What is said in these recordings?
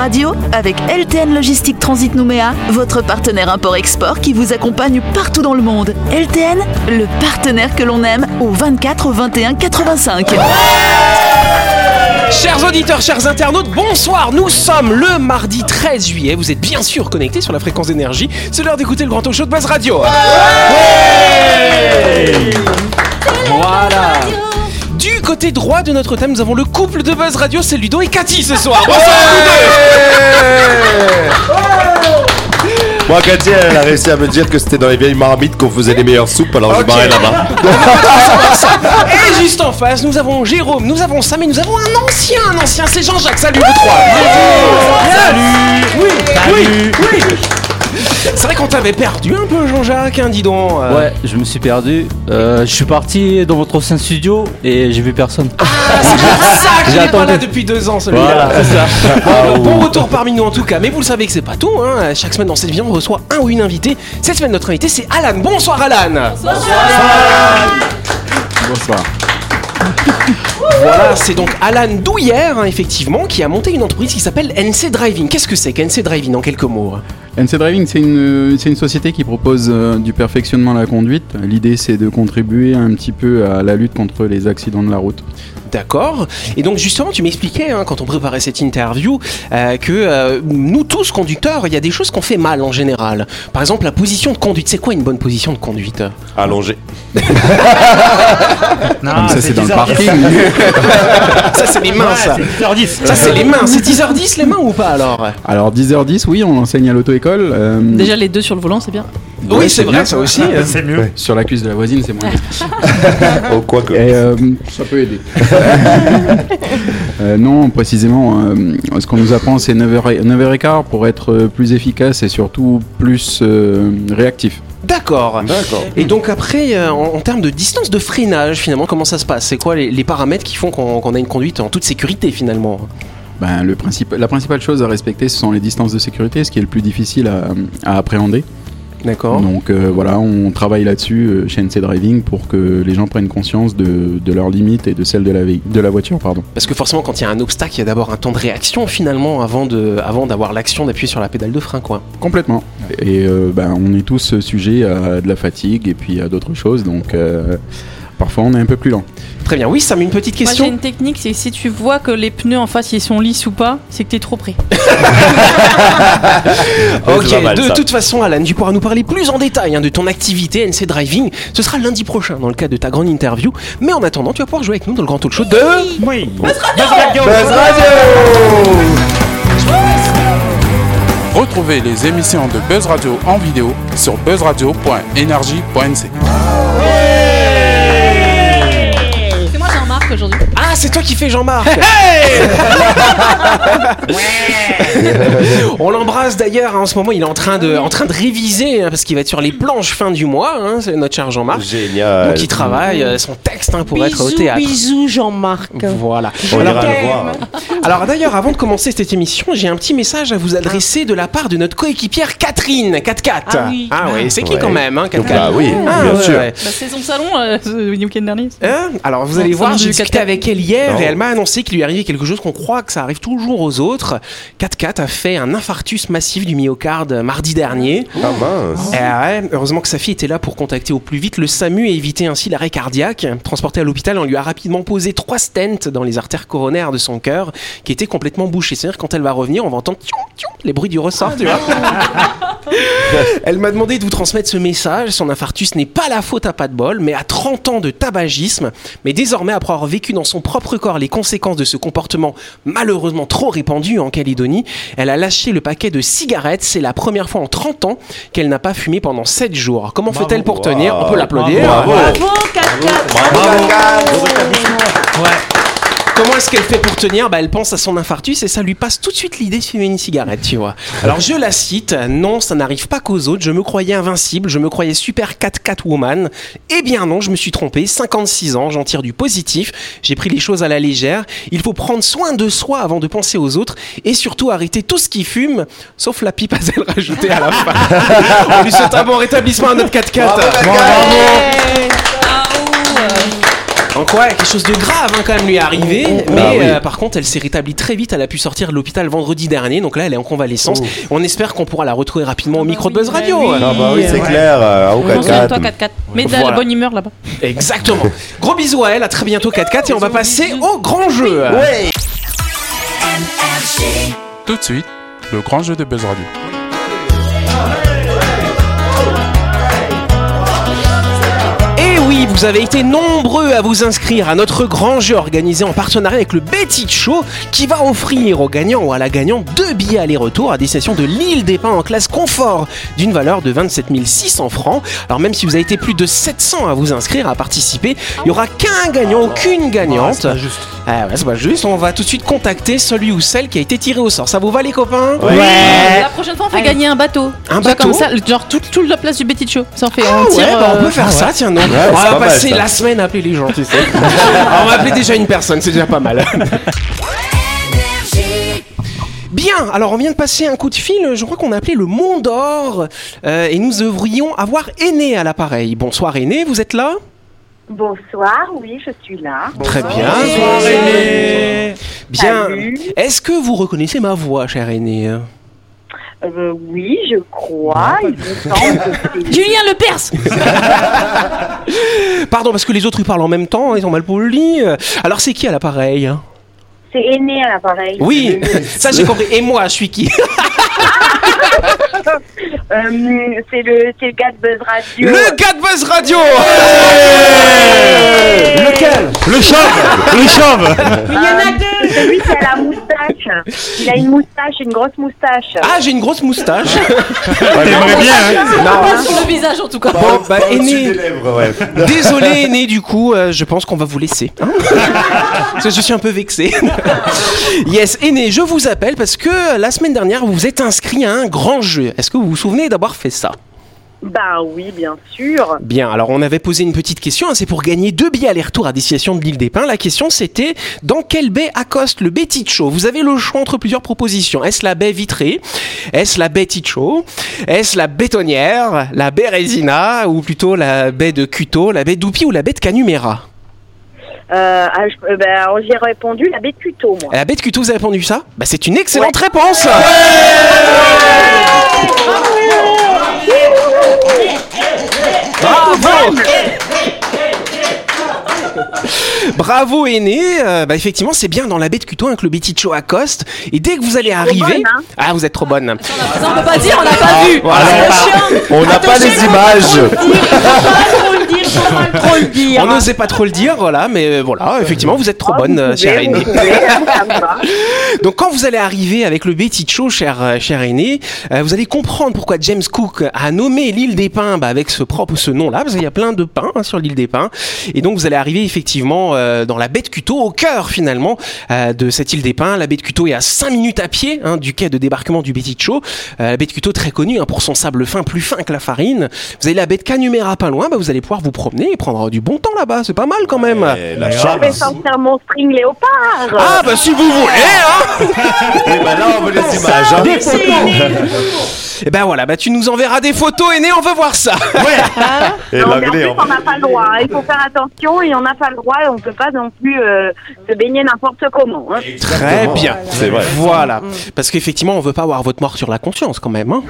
Radio avec LTN Logistique Transit Nouméa, votre partenaire import-export qui vous accompagne partout dans le monde. LTN, le partenaire que l'on aime au 24 21 85. Chers auditeurs, chers internautes, bonsoir. Nous sommes le mardi 13 juillet. Vous êtes bien sûr connectés sur la fréquence d'énergie. C'est l'heure d'écouter le grand talk show de Buzz Radio. Voilà. Du côté droit de notre thème, nous avons le couple de Buzz Radio, c'est Ludo et Cathy ce soir. Bonsoir Moi, Cathy, elle a réussi à me dire que c'était dans les vieilles marmites qu'on faisait les meilleures soupes, alors je barrais là-bas. Et juste en face, nous avons Jérôme, nous avons Sam et nous avons un ancien, un ancien, c'est Jean-Jacques. Salut vous trois. Salut. Oui, oui, oui. C'est vrai qu'on t'avait perdu un peu, Jean-Jacques, hein, dis donc. euh. Ouais, je me suis perdu. Euh, je suis parti dans votre ancien studio et j'ai vu personne. Ah, c'est pour ça que est pas là depuis deux ans, celui-là. Voilà, c'est ça. Bon, bon retour parmi nous en tout cas. Mais vous le savez que c'est pas tout. Hein. Chaque semaine dans cette vie, on reçoit un ou une invitée. Cette semaine, notre invité, c'est Alan. Bonsoir, Alan. Bonsoir. Voilà, c'est donc Alan Douillère, hein, effectivement, qui a monté une entreprise qui s'appelle NC Driving. Qu'est-ce que c'est qu'NC Driving en quelques mots hein? NC Driving, c'est une, une société qui propose euh, du perfectionnement à la conduite. L'idée, c'est de contribuer un petit peu à la lutte contre les accidents de la route. D'accord. Et donc justement, tu m'expliquais hein, quand on préparait cette interview euh, que euh, nous tous conducteurs, il y a des choses qu'on fait mal en général. Par exemple, la position de conduite. C'est quoi une bonne position de conduite Allongé. Comme ça, c'est dans le parking. Ça, c'est les mains, ça. c'est 10h10. Ça, c'est les mains. C'est 10h10 les mains ou pas alors? Alors, 10h10, oui, on enseigne à l'auto-école. euh, Déjà les deux sur le volant, c'est bien. Oui, ouais, c'est vrai, bien, ça aussi. euh. C'est mieux. Sur la cuisse de la voisine, c'est moins. Oh, quoi que. Et euh, ça peut aider. Euh, non, précisément, euh, ce qu'on nous apprend, c'est 9h, 9h15 pour être plus efficace et surtout plus euh, réactif. D'accord. D'accord. Et donc après, euh, en, en termes de distance de freinage, finalement, comment ça se passe? C'est quoi les, les paramètres qui font qu'on a une conduite en toute sécurité, finalement? Ben, le principe, la principale chose à respecter, ce sont les distances de sécurité, ce qui est le plus difficile à, à appréhender. D'accord. Donc euh, voilà, on travaille là-dessus euh, chez NC Driving pour que les gens prennent conscience de, de leurs limites et de celles de la, de la voiture. Pardon. Parce que forcément, quand il y a un obstacle, il y a d'abord un temps de réaction, finalement, avant de, avant d'avoir l'action d'appuyer sur la pédale de frein, quoi. Complètement. Et euh, ben, on est tous sujets à de la fatigue et puis à d'autres choses, donc parfois on est un peu plus lent. Très bien. Oui, Sam, une petite Moi j'ai question. une technique, c'est si tu vois que les pneus en face ils sont lisses ou pas, c'est que t'es trop près. Ok, mal, de ça. toute façon, Alan, tu pourras nous parler plus en détail hein, de ton activité NC Driving. Ce sera lundi prochain dans le cadre de ta grande interview. Mais en attendant, tu vas pouvoir jouer avec nous dans le grand talk show de. Oui. Buzz Radio. Retrouvez les émissions de Buzz Radio en vidéo sur buzzradio.energie.nc. Ah, c'est toi qui fais Jean-Marc On l'embrasse d'ailleurs, hein, en ce moment il est en train de, en train de réviser, hein, parce qu'il va être sur les planches fin du mois, hein, c'est notre cher Jean-Marc. Génial. Donc il travaille euh, son texte hein, pour être au théâtre. bisous Jean-Marc. Voilà. On Alors, ira le voir. alors d'ailleurs, avant de commencer cette émission, j'ai un petit message à vous adresser de la part de notre coéquipière Catherine, 4-4. Ah oui. oui, c'est qui Ouais. quand même, hein, 4-4 Bah oui, Ah, bien ouais, sûr. ouais. Bah, c'est son salon euh, ce week-end dernier. Hein? Alors vous allez voir, j'ai discuté 4-4. avec elle hier Non. elle m'a annoncé qu'il lui arrivait quelque chose qu'on croit que ça arrive toujours aux autres. 4-4 a fait un infarctus massif du myocarde mardi dernier. Ah mince. Eh ouais, heureusement que sa fille était là pour contacter au plus vite le SAMU et éviter ainsi l'arrêt cardiaque. Transporté à l'hôpital, on lui a rapidement posé trois stents dans les artères coronaires de son cœur qui étaient complètement bouchées. C'est-à-dire quand elle va revenir, on va entendre les bruits du ressort, tu vois. Elle m'a demandé de vous transmettre ce message. Son infarctus n'est pas la faute à pas de bol, mais à 30 ans de tabagisme. Mais désormais, après avoir vécu dans son propre corps les conséquences de ce comportement malheureusement trop répandu en Calédonie, elle a lâché le paquet de cigarettes. C'est la première fois en 30 ans qu'elle n'a pas fumé pendant 7 jours. Comment fait-elle pour tenir? On peut l'applaudir. Bravo. Bravo 4 Comment est-ce qu'elle fait pour tenir bah, Elle pense à son infarctus et ça lui passe tout de suite l'idée de fumer une cigarette, tu vois. Alors je la cite, non, ça n'arrive pas qu'aux autres, je me croyais invincible, je me croyais super 4-4 woman. Eh bien non, je me suis trompé, 56 ans, j'en tire du positif, j'ai pris les choses à la légère, il faut prendre soin de soi avant de penser aux autres et surtout arrêter tout ce qui fume, sauf la pipe, a-t-elle rajouté à la fin. On lui souhaite un bon rétablissement à notre 4-4. Donc ouais, quelque chose de grave hein, quand même lui est arrivé. Ah Mais oui. euh, par contre, elle s'est rétablie très vite. Elle a pu sortir de l'hôpital vendredi dernier. Donc là, elle est en convalescence. On espère qu'on pourra la retrouver rapidement au micro de Buzz Radio. oui. Ah bah oui, c'est clair. euh, au Prends soin de toi, 4 4-4. Mais de Voilà. la bonne humeur là-bas. Exactement. Gros bisous à elle. À très bientôt 4-4 et on va passer au grand jeu. Tout de suite, le grand jeu de Buzz Radio. Oui, vous avez été nombreux à vous inscrire à notre grand jeu organisé en partenariat avec le Betty Show qui va offrir aux gagnants ou à la gagnante deux billets aller-retour à destination de l'île des Pins en classe confort d'une valeur de 27 600 francs. Alors même si vous avez été plus de 700 à vous inscrire, à participer, il n'y aura qu'un gagnant, aucune gagnante. Ah ouais, c'est pas juste. On va tout de suite contacter celui ou celle qui a été tiré au sort. Ça vous va les copains? La prochaine fois, on fait gagner un bateau. Un Genre bateau? comme ça, genre toute tout la place du Betty Show. Ça on fait. Ah on tire. ouais, bah, on euh, peut faire ça, tiens, non. Ouais, on va pas mal, passer ça. la semaine à appeler les gens, tu sais. on va appeler déjà une personne, c'est déjà pas mal. Bien, alors on vient de passer un coup de fil, je crois qu'on a appelé le Mont d'Or, euh, et nous devrions avoir Aîné à l'appareil. Bonsoir Aîné, vous êtes là? Bonsoir, oui, je suis là. Très bien. Bonsoir, Aîné. Bien. Est-ce que vous reconnaissez ma voix, cher Aîné? Euh, oui, je crois. Il me semble que c'est- Julien Le Perse Pardon, parce que les autres ils parlent en même temps, ils ont mal poli. Alors c'est qui à l'appareil c'est aîné à l'appareil. Oui, ça j'ai compris. Et moi, je suis qui? c'est le, c'est le gars de Buzz Radio. Le gars de Buzz Radio Lequel? Le chauve Le chauve Il y en a deux. Celui qui a la moustache. Il a une moustache, une grosse moustache. Ah, j'ai une grosse moustache. T'aimerais bien, hein non. sur le visage en tout cas. Bon, bah, Aîné. des lèvres, ouais. Désolé, Aîné, du coup, euh, je pense qu'on va vous laisser. hein. parce que je suis un peu vexé. yes, Aîné, je vous appelle parce que euh, la semaine dernière, vous vous êtes inscrit à un grand jeu. Est-ce que vous vous souvenez d'avoir fait ça? Bah oui, bien sûr. Bien, alors on avait posé une petite question, hein, c'est pour gagner deux billets aller-retour à destination de l'île des Pins. La question c'était dans quelle baie accoste le baie Ticho? Vous avez le choix entre plusieurs propositions. Est-ce la baie vitrée? Est-ce la baie Ticho? Est-ce la bétonnière? La baie Résina? Ou plutôt la baie de Cuto La baie d'Oupi ou la baie de Canumera? Euh, ah, je- euh, ben, j'ai répondu la baie de Cuto, moi. La baie de Cuto, vous avez répondu ça bah, C'est une excellente réponse Bravo Bravo aîné, Euh, bah effectivement c'est bien dans la baie de Cuto hein, que le Betticho accoste et dès que vous allez arriver, bonne, hein. ah vous êtes trop bonne. Ça, on peut pas dire, on n'a pas vu. Voilà. On n'a pas les images. Pas trop le dire. On n'osait pas trop le dire, voilà, mais voilà, effectivement vous êtes trop Oh, bonne, chère aînée. hein. Donc quand vous allez arriver avec le Betticho, cher, euh, cher aîné, euh, vous allez comprendre pourquoi James Cook a nommé l'île des pins bah, avec ce propre ce nom-là, parce qu'il y a plein de pins hein, sur l'île des pins. Et donc vous allez arriver effectivement euh, dans la baie de Cuto, au cœur finalement euh, de cette île des pins. La baie de Cuto est à 5 minutes à pied hein, du quai de débarquement du Betticho. Euh, la baie de Cuto très connue hein, pour son sable fin, plus fin que la farine. Vous avez la baie de Canumera pas loin, bah, vous allez pouvoir vous promener et prendre du bon temps là-bas. C'est pas mal quand même. Eh, la Je chance. vais sortir mon string léopard. Ah bah si vous voulez hein Oui, bah là, on veut les images. hein. Et ben voilà, bah tu nous enverras des photos aîné, on veut voir ça. Et Non, mais en en on n'a pas le droit. hein. Il faut faire attention et on n'a pas le droit et on ne peut pas non plus euh, se baigner n'importe comment. hein. Très bien. C'est vrai. Voilà. Parce qu'effectivement, on veut pas avoir votre mort sur la conscience quand même. Hein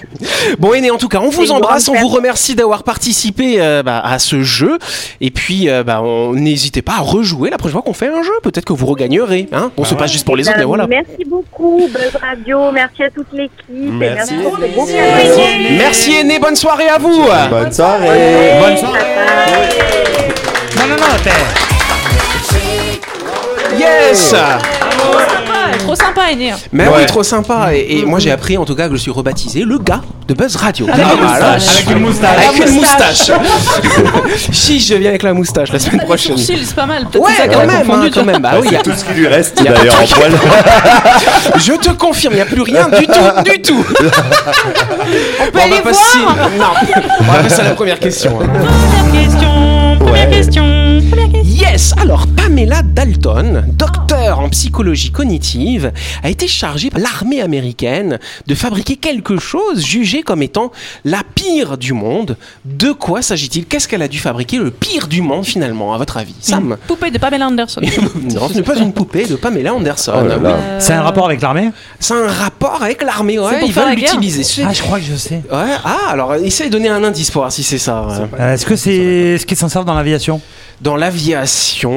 bon, Aîné, en tout cas, on vous embrasse, on vous remercie d'avoir participé euh, bah, à ce jeu. Et puis, euh, bah, on- n'hésitez pas à rejouer la prochaine fois qu'on fait un jeu. Peut-être que vous regagnerez. Hein bon, c'est pas juste pour les autres, mais voilà. Merci beaucoup, Buzz Radio. Merci à toute l'équipe. et Merci. Cadeau. Merci, Aîné. Bonne soirée à vous. Bonne soirée. Bonne soirée Non, non, non, t'es... Trop sympa, Aîné. Mais Ouais. oui, trop sympa. Et, et moi, j'ai appris en tout cas que je suis rebaptisé le gars de Buzz Radio. Avec une Voilà. moustache. Avec une moustache. Avec une moustache. si, je viens avec la moustache la semaine prochaine. c'est pas mal. Peut-être Ouais, ça quand a même, hein, quand vois. même. Bah oui, C'est tout ce qui lui reste d'ailleurs en poil. je te confirme, il n'y a plus rien du tout, du tout. On peut aller passer... Non, on va passer à la première question. hein. Première question, première Ouais. question, première question. Yes alors Pamela Dalton, docteur en psychologie cognitive, a été chargée par l'armée américaine de fabriquer quelque chose jugé comme étant la pire du monde. De quoi s'agit-il? Qu'est-ce qu'elle a dû fabriquer le pire du monde finalement, à votre avis? Sam? Poupée de Pamela Anderson. Non, ce n'est pas une poupée de Pamela Anderson. Oh là là. Euh, C'est un rapport avec l'armée? C'est un rapport avec l'armée, ouais, pour ils veulent l'utiliser. C'est- Ah, je crois que je sais. Ouais, ah, alors essaye de donner un indice pour voir si c'est ça. Euh, Est-ce que c'est ce qui s'en sert dans l'aviation? Dans l'aviation,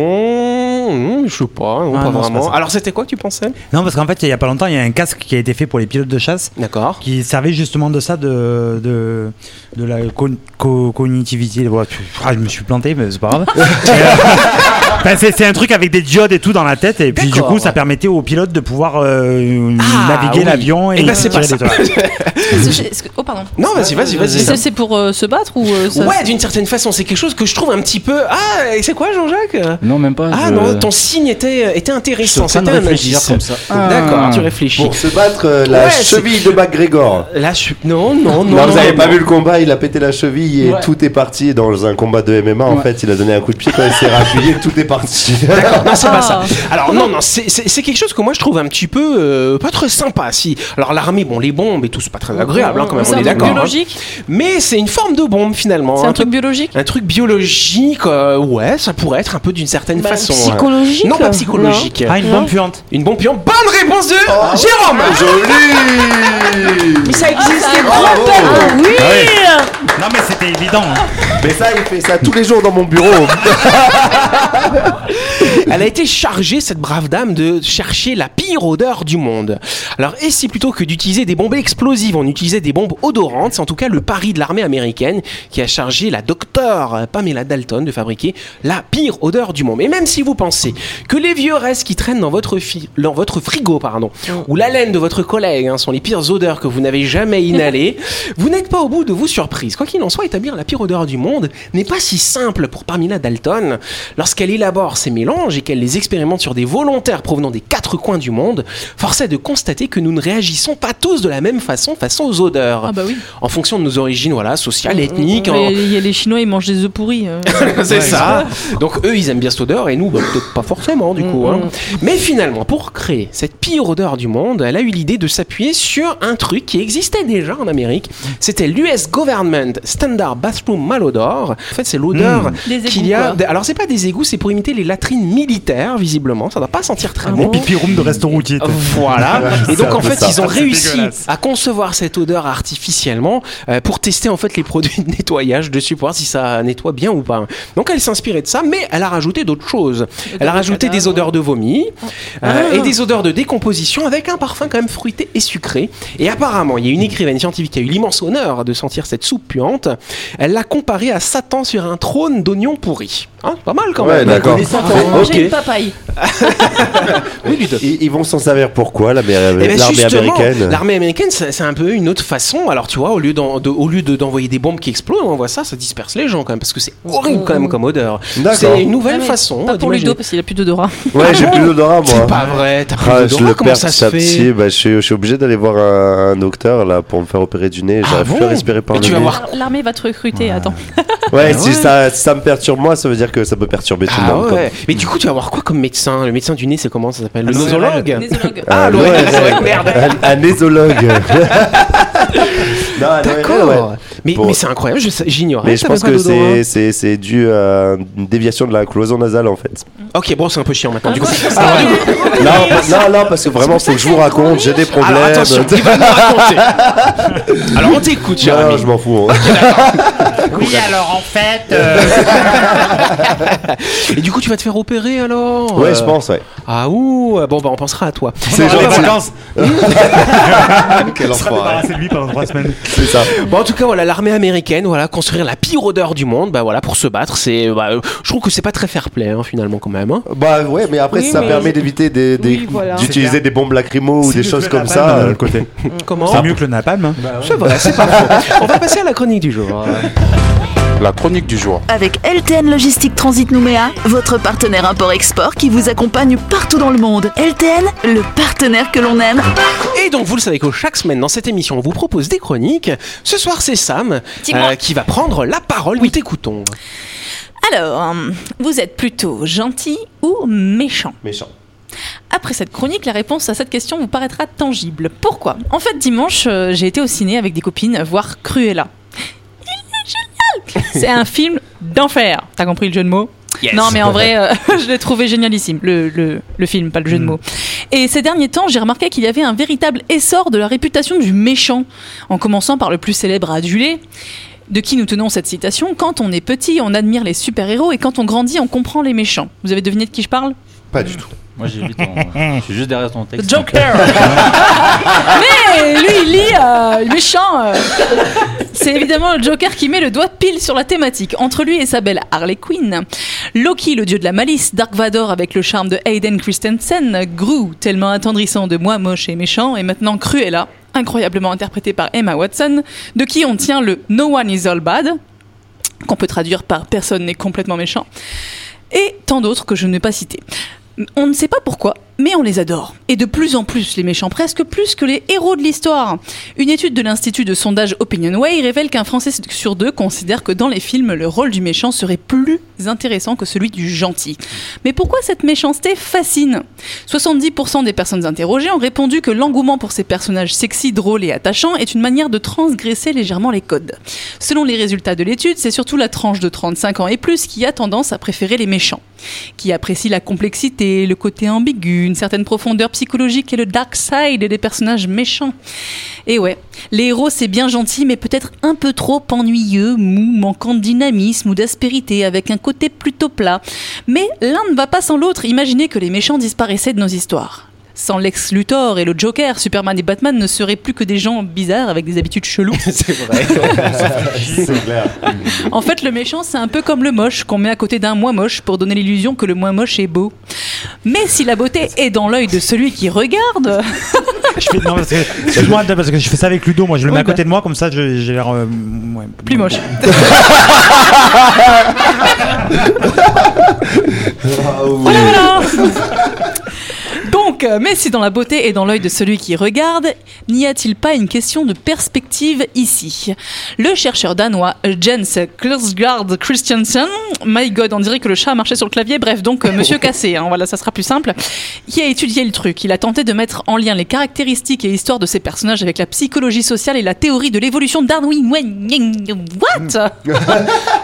hmm, je sais pas, non, Ah, pas non, c'est vraiment. pas ça. alors c'était quoi que tu pensais? Non, parce qu'en fait, il y a pas longtemps, il y a un casque qui a été fait pour les pilotes de chasse D'accord. qui servait justement de ça, de, de, de la co- co- cognitivité. Voilà, tu- ah, je me suis planté, mais c'est pas grave. Et, euh, ben, c'est c'est un truc avec des diodes et tout dans la tête, et puis du D'accord. coup, ça permettait aux pilotes de pouvoir euh, Ah, naviguer oui. l'avion et Eh ben, c'est tirer pas des ça. toiles. Est-ce que j'ai- est-ce que- Oh, pardon. Non, vas-y, vas-y, vas-y. C'est c'est pour euh, se battre ou euh, ça- Ouais, d'une certaine façon, c'est quelque chose que je trouve un petit peu. Ah, et c'est quoi, Jean-Jacques? Non, même pas. Ah je- non, ton signe était, intéressant. C'était un indice. comme ça. D'accord, tu réfléchis. Pour se battre, euh, la Ouais, cheville de McGregor. Suis. Non, non, non. Non, vous avez non, pas vu le combat, il a pété la cheville et Ouais. tout est parti dans un combat de MMA. En fait, il a donné un coup de pied quand il s'est rappuyé, tout est parti. D'accord, non, c'est pas ça. Ah. Alors, non, non, c'est- quelque chose que moi je trouve un petit peu euh, pas très sympa. Si. Alors, l'armée, bon, les bombes et tout, c'est pas très agréable, hein, quand même, on est d'accord. hein. biologique Mais c'est une forme de bombe finalement. C'est un truc biologique Un truc biologique, euh, ouais, ça pourrait être un peu d'une certaine Bah, façon. Psychologique Non, pas psychologique. Ah, une bombe puante. Une bombe puante. Bonne réponse de Jérôme Joli Mais ça existait Bravo. Ah oui Non, mais c'était évident. hein. Mais ça, il fait ça tous les jours dans mon bureau. Elle a été chargée, cette brave dame, de chercher la pire odeur du monde. Alors, et si plutôt que d'utiliser des bombes explosives, on utilisait des bombes odorantes, c'est en tout cas le pari de l'armée américaine qui a chargé la docteure Pamela Dalton de fabriquer la pire odeur du monde. Et même si vous pensez que les vieux restes qui traînent dans votre, fi- dans votre frigo, pardon, ou la laine de votre collègue hein, sont les pires odeurs que vous n'avez jamais inhalées, vous n'êtes pas au bout de vos surprises. Quoi qu'il en soit, établir la pire odeur du monde n'est pas si simple pour Pamela Dalton. Lorsqu'elle élabore ces mélanges et qu'elle les expérimente sur des volontaires provenant des quatre coins du monde, force est de constater que nous ne réagissons pas tous de la même façon face aux odeurs. Ah bah oui. En fonction de nos origines, voilà, sociales, ethniques. en- Mais Il y a les Chinois, ils mangent des œufs pourris. euh. c'est ça. Donc eux, ils aiment bien cette odeur et nous, bah, peut-être pas forcément du coup. hein. Mais finalement, pour créer cette pire odeur du monde, elle a eu l'idée de s'appuyer sur un truc qui existait déjà en Amérique. C'était l'US Government Standard Bathroom Malodor. En fait, c'est l'odeur égouts, qu'il y a. quoi. Alors, c'est pas des égouts, c'est pour imiter les latrines militaires, visiblement. Ça doit pas sentir très Ah bon. Pipi room de resto routier. Voilà. Et donc en fait, ça. ils ont réussi à concevoir cette odeur artificiellement euh, pour tester en fait les produits de nettoyage dessus pour voir si ça nettoie bien ou pas. Donc elle s'inspirait de ça, mais elle a rajouté d'autres choses. Elle a rajouté des odeurs de vomi euh, et des odeurs de décomposition avec un parfum quand même fruité et sucré. Et apparemment, il y a une écrivaine scientifique qui a eu l'immense honneur de sentir cette soupe puante. Elle l'a comparée à Satan sur un trône d'oignons pourris. Hein, pas mal quand Ouais, même. d'accord. Manger Ok. une papaye. Oui. Ils, ils vont s'en servir pourquoi l'armée Eh ben, l'armée américaine L'armée américaine, c'est un peu une autre façon. Alors, tu vois, au lieu de- d'envoyer des bombes qui explosent, on voit ça, ça disperse les gens quand même, parce que c'est horrible quand même comme odeur. D'accord. C'est une nouvelle Ah, mais façon Pas pour. Ludo parce qu'il a plus d'odorat. Ouais, j'ai plus d'odorat moi. C'est pas vrai, t'as Ah, plus je d'odorat, le comment perds ça se fait Bah, je, suis, je suis obligé d'aller voir un, un docteur là pour me faire opérer du nez. Ah J'arrive plus bon à respirer par le nez. L'armée va te recruter, attends. Ouais, Ah si, ouais. Ça, si ça me perturbe moi, ça veut dire que ça peut perturber tout le Ah monde. quoi. ouais. Mais du coup, tu vas voir quoi comme médecin? Le médecin du nez, c'est comment ça s'appelle? Le nosologue Nésologue. Ah, Un l'ORL, ORL. merde. Un, un nésologue. non, D'accord. ouais. Mais, c'est incroyable, je sais- j'ignorais. Mais je pense que d'odorat. c'est- c'est c'est dû à une déviation de la cloison nasale en fait. Ok, bon, c'est un peu chiant maintenant. Du coup, Ah, non, non, non, parce que vraiment, faut que je vous raconte, j'ai des problèmes. alors attention, il va nous raconter. Alors on t'écoute, Non, ami. je m'en fous. hein. Oui, alors en fait. euh, Et du coup, tu vas te faire opérer alors Ouais, Euh, je pense, ouais. Ah ouh, bon bah on pensera à toi. C'est des vacances. Quel débarrassé de lui pendant trois semaines. C'est ça. Bon en tout cas voilà l'armée américaine voilà construire la pire odeur du monde bah voilà pour se battre c'est bah, je trouve que c'est pas très fair play hein, finalement quand même. hein. Bah ouais, mais après, Oui, ça mais- permet d'éviter des, des- Oui, voilà. d'utiliser des bombes lacrymo ou C'est des choses comme ça. euh, autre côté. Comment C'est mieux que le napalm. hein. C'est vrai, c'est pas faux. On va passer à la chronique du jour. La chronique du jour. Avec LTN Logistique Transit Nouméa, votre partenaire import-export qui vous accompagne partout dans le monde. LTN, le partenaire que l'on aime. Et donc vous le savez que chaque semaine dans cette émission on vous propose des chroniques. Ce soir c'est Sam euh, qui va prendre la parole. Nous t'écoutons. Alors, euh, vous êtes plutôt gentil ou méchant? Méchant. Après cette chronique, la réponse à cette question vous paraîtra tangible. Pourquoi? En fait, dimanche, euh, j'ai été au ciné avec des copines voir Cruella. C'est un film d'enfer. T'as compris le jeu de mots Non, mais en vrai, euh, je l'ai trouvé génialissime, le, le- le film, pas le jeu de mots. Et ces derniers temps, j'ai remarqué qu'il y avait un véritable essor de la réputation du méchant, en commençant par le plus célèbre adulé. De qui nous tenons cette citation Quand on est petit, on admire les super-héros, et quand on grandit, on comprend les méchants. Vous avez deviné de qui je parle? Pas du tout. Moi j'ai lu ton. Je suis juste derrière ton texte. Joker Mais lui, il lit euh, il est méchant. euh. C'est évidemment le Joker qui met le doigt pile sur la thématique. Entre lui et sa belle Harley Quinn. Loki, le dieu de la malice, Dark Vador avec le charme de Hayden Christensen, Gru, tellement attendrissant de moi moche et méchant, et maintenant Cruella, incroyablement interprétée par Emma Watson, de qui on tient le No One is All Bad, qu'on peut traduire par Personne n'est complètement méchant, et tant d'autres que je ne vais pas citer. On ne sait pas pourquoi, mais on les adore. Et de plus en plus, les méchants, presque plus que les héros de l'histoire. Une étude de l'Institut de sondage OpinionWay révèle qu'un Français sur deux considère que dans les films, le rôle du méchant serait plus intéressant que celui du gentil. Mais pourquoi cette méchanceté fascine? 70% des personnes interrogées ont répondu que l'engouement pour ces personnages sexy, drôles et attachants est une manière de transgresser légèrement les codes. Selon les résultats de l'étude, c'est surtout la tranche de 35 ans et plus qui a tendance à préférer les méchants, qui apprécie la complexité, le côté ambigu, une certaine profondeur psychologique et le dark side des personnages méchants. Et ouais, les héros c'est bien gentil, mais peut-être un peu trop ennuyeux, mou, manquant de dynamisme ou d'aspérité, avec un côté plutôt plat. Mais l'un ne va pas sans l'autre. Imaginez que les méchants disparaissaient de nos histoires. Sans Lex Luthor et le Joker, Superman et Batman ne seraient plus que des gens bizarres avec des habitudes cheloues. C'est vrai. C'est clair. En fait, le méchant, c'est un peu comme le moche qu'on met à côté d'un moins moche pour donner l'illusion que le moins moche est beau. Mais si la beauté est dans l'œil de celui qui regarde, Je fais, non, parce que, excuse-moi, parce que je fais ça avec Ludo, moi je le mets Oui, à côté bah. de moi, comme ça je- j'ai l'air. euh, ouais, plus moche. Voilà, voilà. Donc, euh, mais si dans la beauté est dans l'œil de celui qui regarde, n'y a-t-il pas une question de perspective ici? Le chercheur danois Jens Kjelsgaard Christiansen, my god, on dirait que le chat a marché sur le clavier, bref, donc euh, monsieur cassé, hein, voilà, ça sera plus simple, qui a étudié le truc. Il a tenté de mettre en lien les caractéristiques et l'histoire de ces personnages avec la psychologie sociale et la théorie de l'évolution Darwin. What?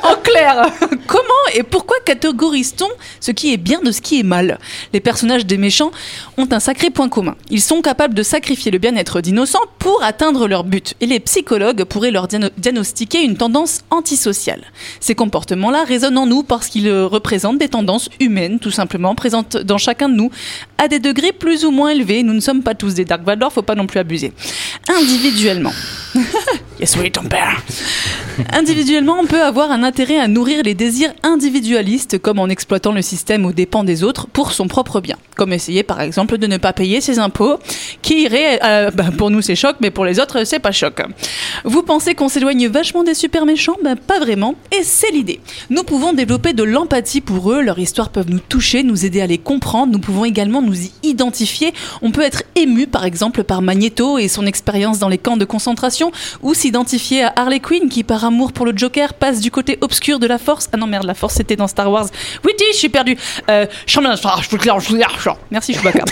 En clair, comment et pourquoi catégorise-t-on ce qui est bien de ce qui est mal? Les personnages des méchants ont un sacré point commun. Ils sont capables de sacrifier le bien-être d'innocents pour atteindre leur but. Et les psychologues pourraient leur diagnostiquer une tendance antisociale. Ces comportements-là résonnent en nous parce qu'ils représentent des tendances humaines, tout simplement, présentes dans chacun de nous, à des degrés plus ou moins élevés. Nous ne sommes pas tous des Dark Vador, faut pas non plus abuser. Individuellement. yes, oui, ton père. Individuellement, on peut avoir un intérêt à nourrir les désirs individualistes, comme en exploitant le système aux dépens des autres pour son propre bien. Comme essayer, par exemple, de ne pas payer ses impôts, qui irait, euh, bah, pour nous c'est choc, mais pour les autres c'est pas choc. Vous pensez qu'on s'éloigne vachement des super méchants? Ben pas vraiment, et c'est l'idée. Nous pouvons développer de l'empathie pour eux, leur histoire peuvent nous toucher, nous aider à les comprendre, nous pouvons également nous y identifier. On peut être ému, par exemple, par Magneto et son expérience dans les camps de concentration, ou s'identifier à Harley Quinn qui, par amour pour le Joker, passe du côté obscur de la Force. Ah non merde, la Force c'était dans Star Wars. Oui, je suis perdu. Euh, Merci Chewbacca.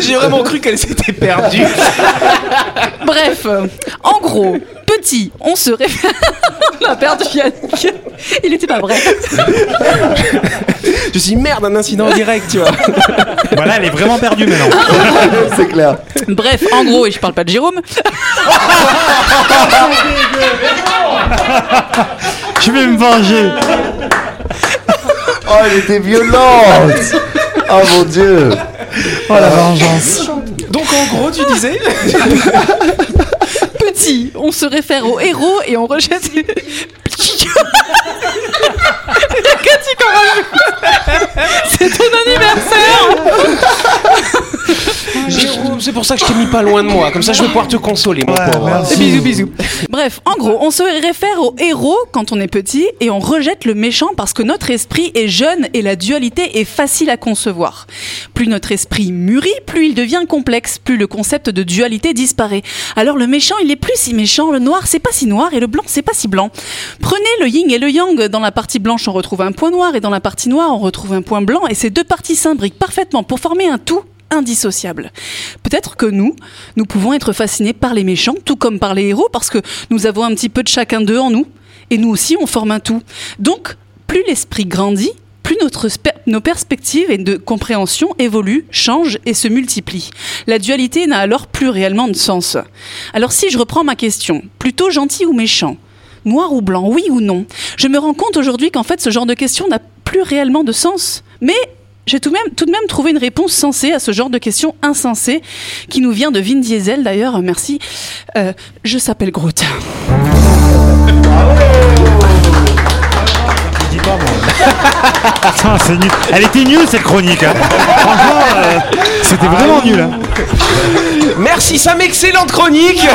J'ai vraiment cru qu'elle s'était perdue. Bref, en gros, petit, on se réfère. On a perdu Yannick. Il était pas vrai. Je suis merde, un incident en direct, tu vois. Voilà, elle est vraiment perdue maintenant. C'est clair. Bref, en gros, et je parle pas de Jérôme, Je vais me venger. Oh, elle était violente. Oh mon dieu. Oh la vengeance. Donc en gros, tu disais on se réfère au héros et on rejette. Cathy qu'on rajoute. C'est ton pour ça que je t'ai mis pas loin de moi. Comme ça, je vais pouvoir te consoler, mon pauvre. Bisous, bisous. Bref, en gros, on se réfère au héros quand on est petit et on rejette le méchant parce que notre esprit est jeune et la dualité est facile à concevoir. Plus notre esprit mûrit, plus il devient complexe, plus le concept de dualité disparaît. Alors le méchant, il est plus si méchant, le noir, c'est pas si noir et le blanc, c'est pas si blanc. Prenez le yin et le yang. Dans la partie blanche, on retrouve un point noir et dans la partie noire, on retrouve un point blanc et ces deux parties s'imbriquent parfaitement pour former un tout indissociable. Peut-être que nous, nous pouvons être fascinés par les méchants, tout comme par les héros, parce que nous avons un petit peu de chacun d'eux en nous, et nous aussi, on forme un tout. Donc, plus l'esprit grandit, plus notre nos perspectives et de compréhension évoluent, changent et se multiplient. La dualité n'a alors plus réellement de sens. Alors si je reprends ma question, plutôt gentil ou méchant Noir ou blanc, oui ou non Je me rends compte aujourd'hui qu'en fait ce genre de question n'a plus réellement de sens. Mais j'ai tout de, même, tout de même trouvé une réponse sensée à ce genre de question insensée qui nous vient de Vin Diesel d'ailleurs, merci. Euh, je s'appelle Groot. Putain, c'est nul. Elle était nulle cette chronique. hein. Franchement, euh, c'était vraiment nul. hein. Merci Sam, excellente chronique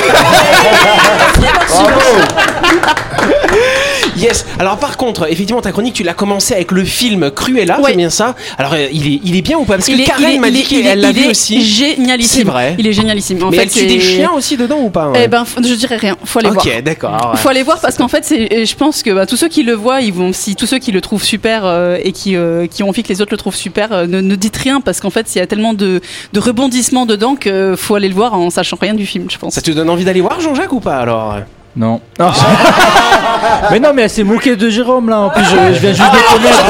Yes. Alors par contre, effectivement, ta chronique, tu l'as commencé avec le film Cruella, c'est bien ça? Alors euh, il est, il est bien ou pas? Parce que Il est- Karen m'a dit qu'elle l'a vu aussi. Génialissime. C'est vrai. Il est génialissime. En Mais fait, elle tue des chiens aussi dedans ou pas ouais? Eh ben, je dirais rien. Faut aller Ok, voir. d'accord. Faut aller voir parce qu'en fait, je pense que bah, tous ceux qui le voient, ils vont, si tous ceux qui le trouvent super euh, et qui, euh, qui ont envie que les autres le trouvent super, ne, ne dites rien parce qu'en fait, il y a tellement de, de rebondissements dedans que faut aller le voir en sachant rien du film, je pense. Ça te donne envie d'aller voir Jean-Jacques ou pas alors? Non. mais non, mais elle s'est moquée de Jérôme là. En plus, je, je viens juste de connaître.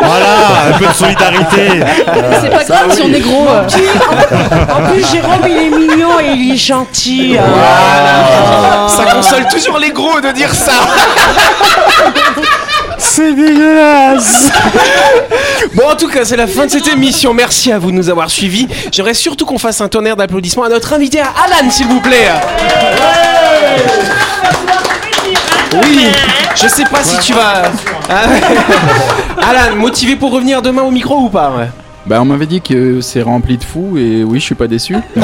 Voilà, un peu de solidarité. c'est pas grave si on est gros. euh. En plus, Jérôme, il est mignon et il est gentil. Ça console toujours les gros de dire ça C'est dégueulasse. Bon, en tout cas, c'est la fin de cette émission. Merci à vous de nous avoir suivis. J'aimerais surtout qu'on fasse un tonnerre d'applaudissements à notre invité, à Alan, s'il vous plaît. Oui, je sais pas si tu vas. Ouais. Alan, motivé pour revenir demain au micro ou pas ouais? Bah, on m'avait dit que c'est rempli de fous et oui, je suis pas déçu. Euh.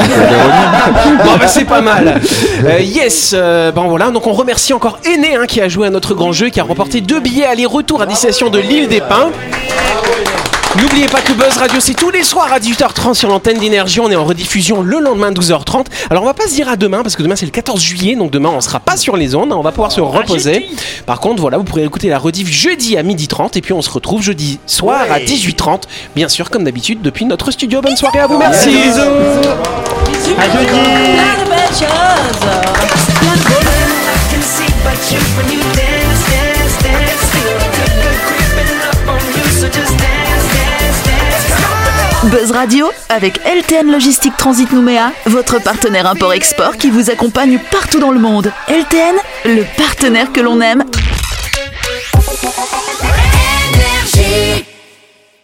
Bon, bah, c'est pas mal. Euh, yes, euh, bon voilà. Donc on remercie encore Aîné hein, qui a joué à notre grand jeu, qui a remporté deux billets aller-retour à destination de l'île des Pins. N'oubliez pas que Buzz Radio, c'est tous les soirs à 18h30 sur l'antenne d'énergie. On est en rediffusion le lendemain 12h30. Alors on va pas se dire à demain parce que demain c'est le 14 juillet, donc demain on sera pas sur les ondes, on va pouvoir se reposer. Par contre, voilà, vous pourrez écouter la rediff jeudi à 12h30 et puis on se retrouve jeudi soir à 18h30, bien sûr comme d'habitude depuis notre studio. Bonne soirée à vous, merci. À jeudi. Buzz Radio avec LTN Logistique Transit Nouméa, votre partenaire import-export qui vous accompagne partout dans le monde. LTN, le partenaire que l'on aime.